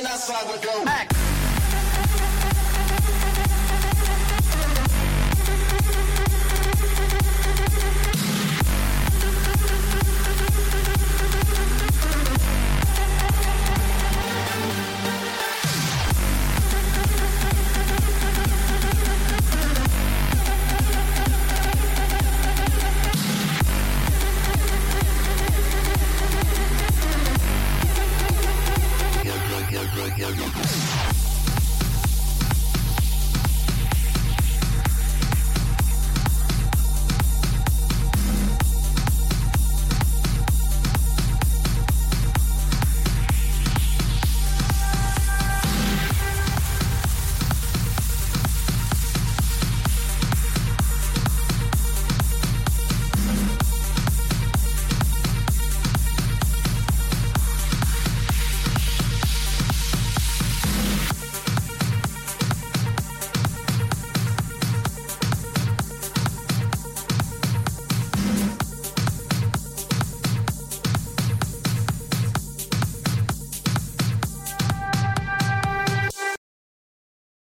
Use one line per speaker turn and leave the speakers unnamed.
and that's how it go. Act.